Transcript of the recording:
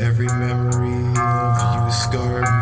Every memory of you scarred